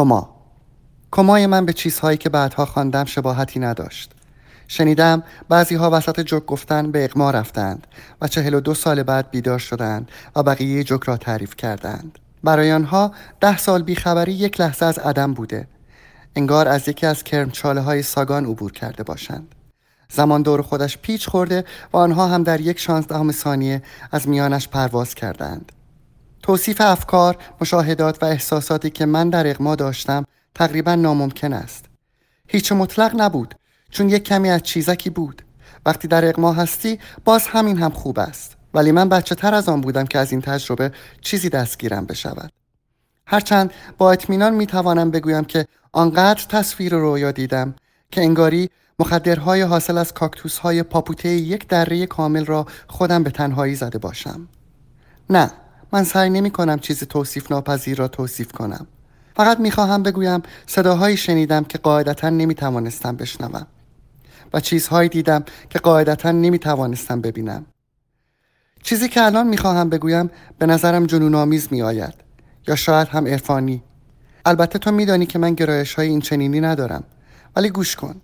کما. کمای من به چیزهایی که بعدها خواندم شباهتی نداشت. شنیدم بعضی ها وسط جوک گفتن به اقما رفتند و چهل و دو سال بعد بیدار شدند و بقیه جوک را تعریف کردند. برای آنها ده سال بیخبری یک لحظه از عدم بوده. انگار از یکی از کرمچاله های ساگان عبور کرده باشند. زمان دور خودش پیچ خورده و آنها هم در یک شانزدهم ثانیه از میانش پرواز کردند. توصیف افکار، مشاهدات و احساساتی که من در اقما داشتم تقریبا ناممکن است. هیچ مطلق نبود چون یک کمی از چیزکی بود. وقتی در اقما هستی باز همین هم خوب است. ولی من بچه تر از آن بودم که از این تجربه چیزی دستگیرم بشود. هرچند با اطمینان می توانم بگویم که آنقدر تصویر رویا دیدم که انگاری مخدرهای حاصل از کاکتوس های پاپوته یک دره کامل را خودم به تنهایی زده باشم. نه. من سعی نمی کنم چیزی توصیف ناپذیر را توصیف کنم. فقط می خواهم بگویم صداهایی شنیدم که قاعدتا نمی توانستم بشنوم و چیزهایی دیدم که قاعدتا نمی توانستم ببینم. چیزی که الان می خواهم بگویم به نظرم جنون آمیز می آید یا شاید هم عرفانی. البته تو میدانی که من گرایش های این چنینی ندارم. ولی گوش کن.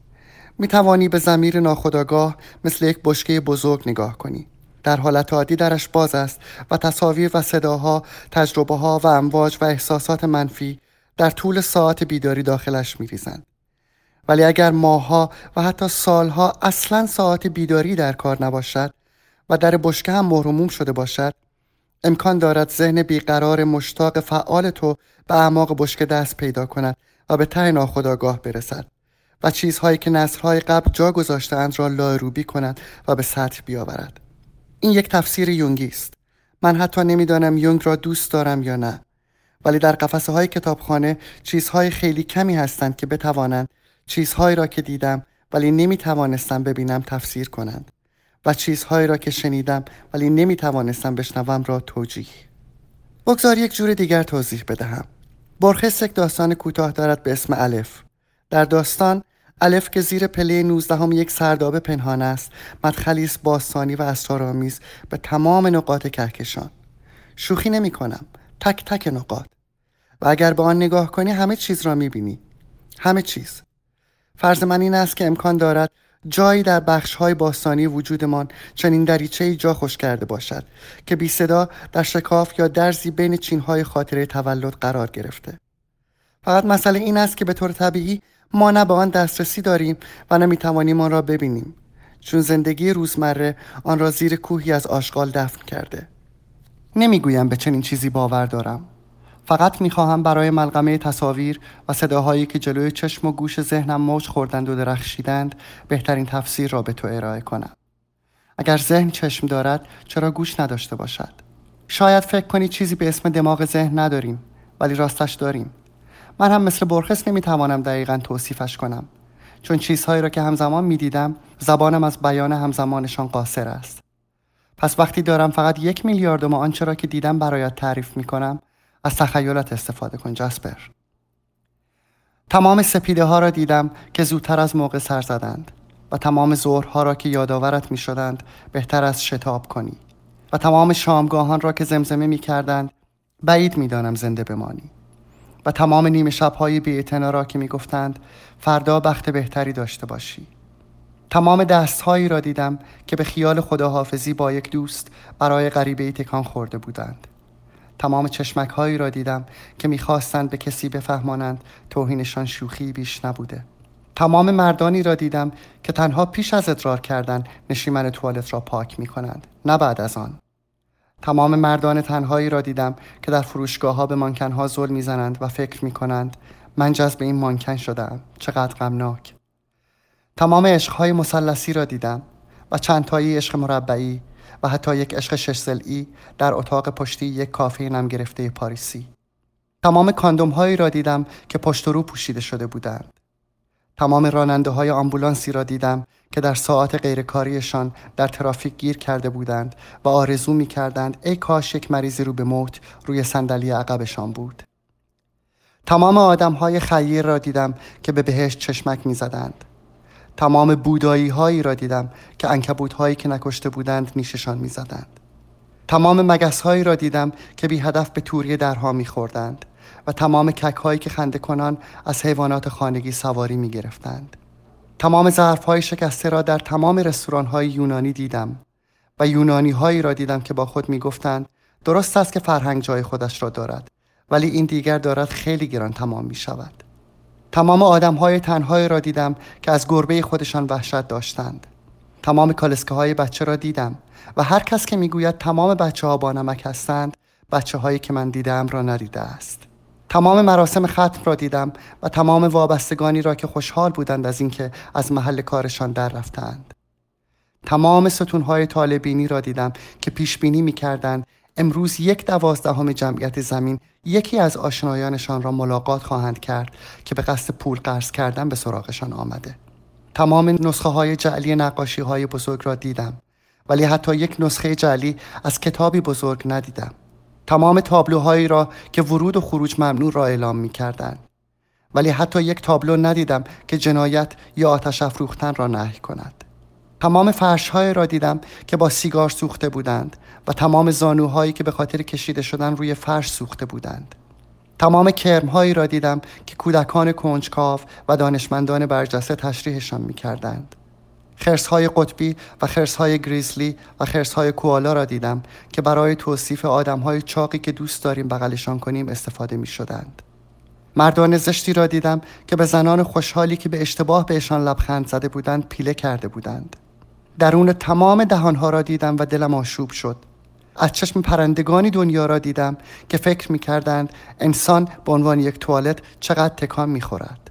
می توانی به زمیر ناخداگاه مثل یک بشکه بزرگ نگاه کنی. در حالت عادی درش باز است و تصاویر و صداها، تجربه ها و امواج و احساسات منفی در طول ساعت بیداری داخلش می ریزند. ولی اگر ماهها و حتی سالها اصلا ساعت بیداری در کار نباشد و در بشکه هم مهرموم شده باشد امکان دارد ذهن بیقرار مشتاق فعال تو به اعماق بشکه دست پیدا کند و به ته ناخداگاه برسد و چیزهایی که نسلهای قبل جا گذاشتهاند را لاروبی کند و به سطح بیاورد این یک تفسیر یونگی است. من حتی نمی‌دانم یونگ را دوست دارم یا نه. ولی در قفسه های کتابخانه چیزهای خیلی کمی هستند که بتوانند چیزهایی را که دیدم ولی نمی توانستم ببینم تفسیر کنند و چیزهایی را که شنیدم ولی نمی توانستم بشنوم را توجیه. بگذار یک جور دیگر توضیح بدهم. برخست یک داستان کوتاه دارد به اسم الف. در داستان الف که زیر پله 19 هم یک سردابه پنهان است مدخلی است باستانی و اسرارآمیز به تمام نقاط کهکشان. شوخی نمی کنم تک تک نقاط. و اگر به آن نگاه کنی همه چیز را می بینی. همه چیز. فرض من این است که امکان دارد جایی در بخش های باستانی وجودمان چنین دریچه جا خوش کرده باشد که بی صدا در شکاف یا درزی بین چین های خاطره تولد قرار گرفته. فقط مسئله این است که به طور طبیعی ما نه به آن دسترسی داریم و نه می‌توانیم آن را ببینیم. چون زندگی روزمره آن را زیر کوهی از آشغال دفن کرده. نمی‌گویم به چنین چیزی باور دارم. فقط می‌خواهم برای ملغمه تصاویر و صداهایی که جلوی چشم و گوش ذهنم موج خوردند و درخشیدند بهترین تفسیر را به تو ارائه کنم. اگر ذهن چشم دارد چرا گوش نداشته باشد؟ شاید فکر کنی چیزی به اسم دماغ ذهن نداریم ولی راستش داریم. من هم مثل برخس نمی‌توانم دقیقا توصیفش کنم. چون چیزهایی را که همزمان می‌دیدم زبانم از بیان همزمانشان قاصر است. پس وقتی دارم فقط یک میلیاردم آنچه را که دیدم برایت تعریف می‌کنم از تخیلات استفاده کن جسپر تمام سپیده ها را دیدم که زودتر از موقع سر زدند و تمام ظهرها را که یادآورت می شدند بهتر از شتاب کنی و تمام شامگاهان را که زمزمه می کردند بعید می دانم زنده بمانی. و تمام نیمه شبهای بی را که می گفتند فردا بخت بهتری داشته باشی. تمام دستهایی را دیدم که به خیال خداحافظی با یک دوست برای غریبه تکان خورده بودند. تمام چشمک هایی را دیدم که می‌خواستند به کسی بفهمانند توهینشان شوخی بیش نبوده. تمام مردانی را دیدم که تنها پیش از ادرار کردن نشیمن توالت را پاک می کنند نه بعد از آن. تمام مردان تنهایی را دیدم که در فروشگاه ها به مانکن ها زل می‌زنند و فکر می کنند من جذب این مانکن شدم چقدر غمناک. تمام عشقهای مسلسی را دیدم و چندتایی عشق مربعی و حتی یک عشق شش سلعی در اتاق پشتی یک کافه نم گرفته پاریسی. تمام کاندوم هایی را دیدم که پشت رو پوشیده شده بودند. تمام راننده های آمبولانسی را دیدم که در ساعت غیرکاریشان در ترافیک گیر کرده بودند و آرزو می کردند ای کاش یک مریضی رو به موت روی صندلی عقبشان بود. تمام آدم های خیر را دیدم که به بهشت چشمک می زدند تمام بودایی هایی را دیدم که انکبوت هایی که نکشته بودند نیششان می زدند. تمام مگس هایی را دیدم که بی هدف به توری درها می خوردند و تمام کک هایی که خنده کنان از حیوانات خانگی سواری می گرفتند. تمام ظرف های شکسته را در تمام رستوران های یونانی دیدم و یونانی هایی را دیدم که با خود می گفتند درست است که فرهنگ جای خودش را دارد ولی این دیگر دارد خیلی گران تمام می شود. تمام آدم های تنهایی را دیدم که از گربه خودشان وحشت داشتند. تمام کالسکه های بچه را دیدم و هر کس که می‌گوید تمام بچه ها با نمک هستند بچه هایی که من دیدم را ندیده است. تمام مراسم ختم را دیدم و تمام وابستگانی را که خوشحال بودند از اینکه از محل کارشان در رفتند. تمام ستونهای طالبینی را دیدم که پیش بینی می کردند امروز یک دوازدهم جمعیت زمین یکی از آشنایانشان را ملاقات خواهند کرد که به قصد پول قرض کردن به سراغشان آمده. تمام نسخه های جعلی نقاشی های بزرگ را دیدم ولی حتی یک نسخه جعلی از کتابی بزرگ ندیدم. تمام تابلوهایی را که ورود و خروج ممنوع را اعلام می کردن. ولی حتی یک تابلو ندیدم که جنایت یا آتش افروختن را نهی کند. تمام فرشهای را دیدم که با سیگار سوخته بودند و تمام زانوهایی که به خاطر کشیده شدن روی فرش سوخته بودند. تمام کرمهایی را دیدم که کودکان کنجکاو و دانشمندان برجسته تشریحشان می کردند. خرسهای قطبی و خرسهای گریزلی و خرسهای کوالا را دیدم که برای توصیف آدمهای چاقی که دوست داریم بغلشان کنیم استفاده می شدند. مردان زشتی را دیدم که به زنان خوشحالی که به اشتباه بهشان لبخند زده بودند پیله کرده بودند. درون تمام دهانها را دیدم و دلم آشوب شد از چشم پرندگانی دنیا را دیدم که فکر می کردند انسان به عنوان یک توالت چقدر تکان می خورد.